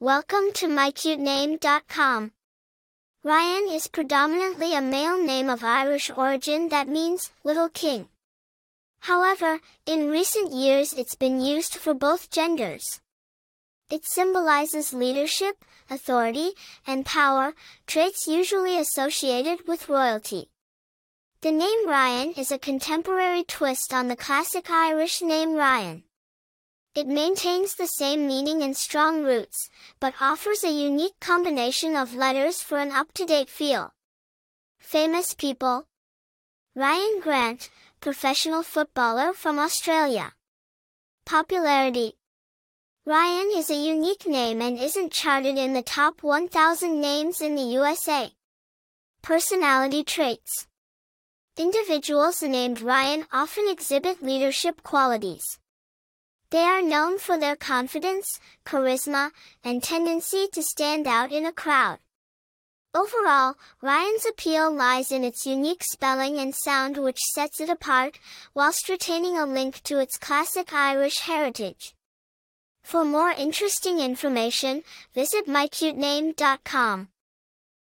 Welcome to mycutename.com. Rhyan is predominantly a male name of Irish origin that means little king. However, in recent years it's been used for both genders. It symbolizes leadership, authority, and power, traits usually associated with royalty. The name Rhyan is a contemporary twist on the classic Irish name Ryan. It maintains the same meaning and strong roots, but offers a unique combination of letters for an up-to-date feel. Famous people Rhyan Grant, professional footballer from Australia. Popularity Rhyan is a unique name and isn't charted in the top 1,000 names in the USA. Personality traits Individuals named Rhyan often exhibit leadership qualities. They are known for their confidence, charisma, and tendency to stand out in a crowd. Overall, Rhyan's appeal lies in its unique spelling and sound which sets it apart, whilst retaining a link to its classic Irish heritage. For more interesting information, visit mycutename.com.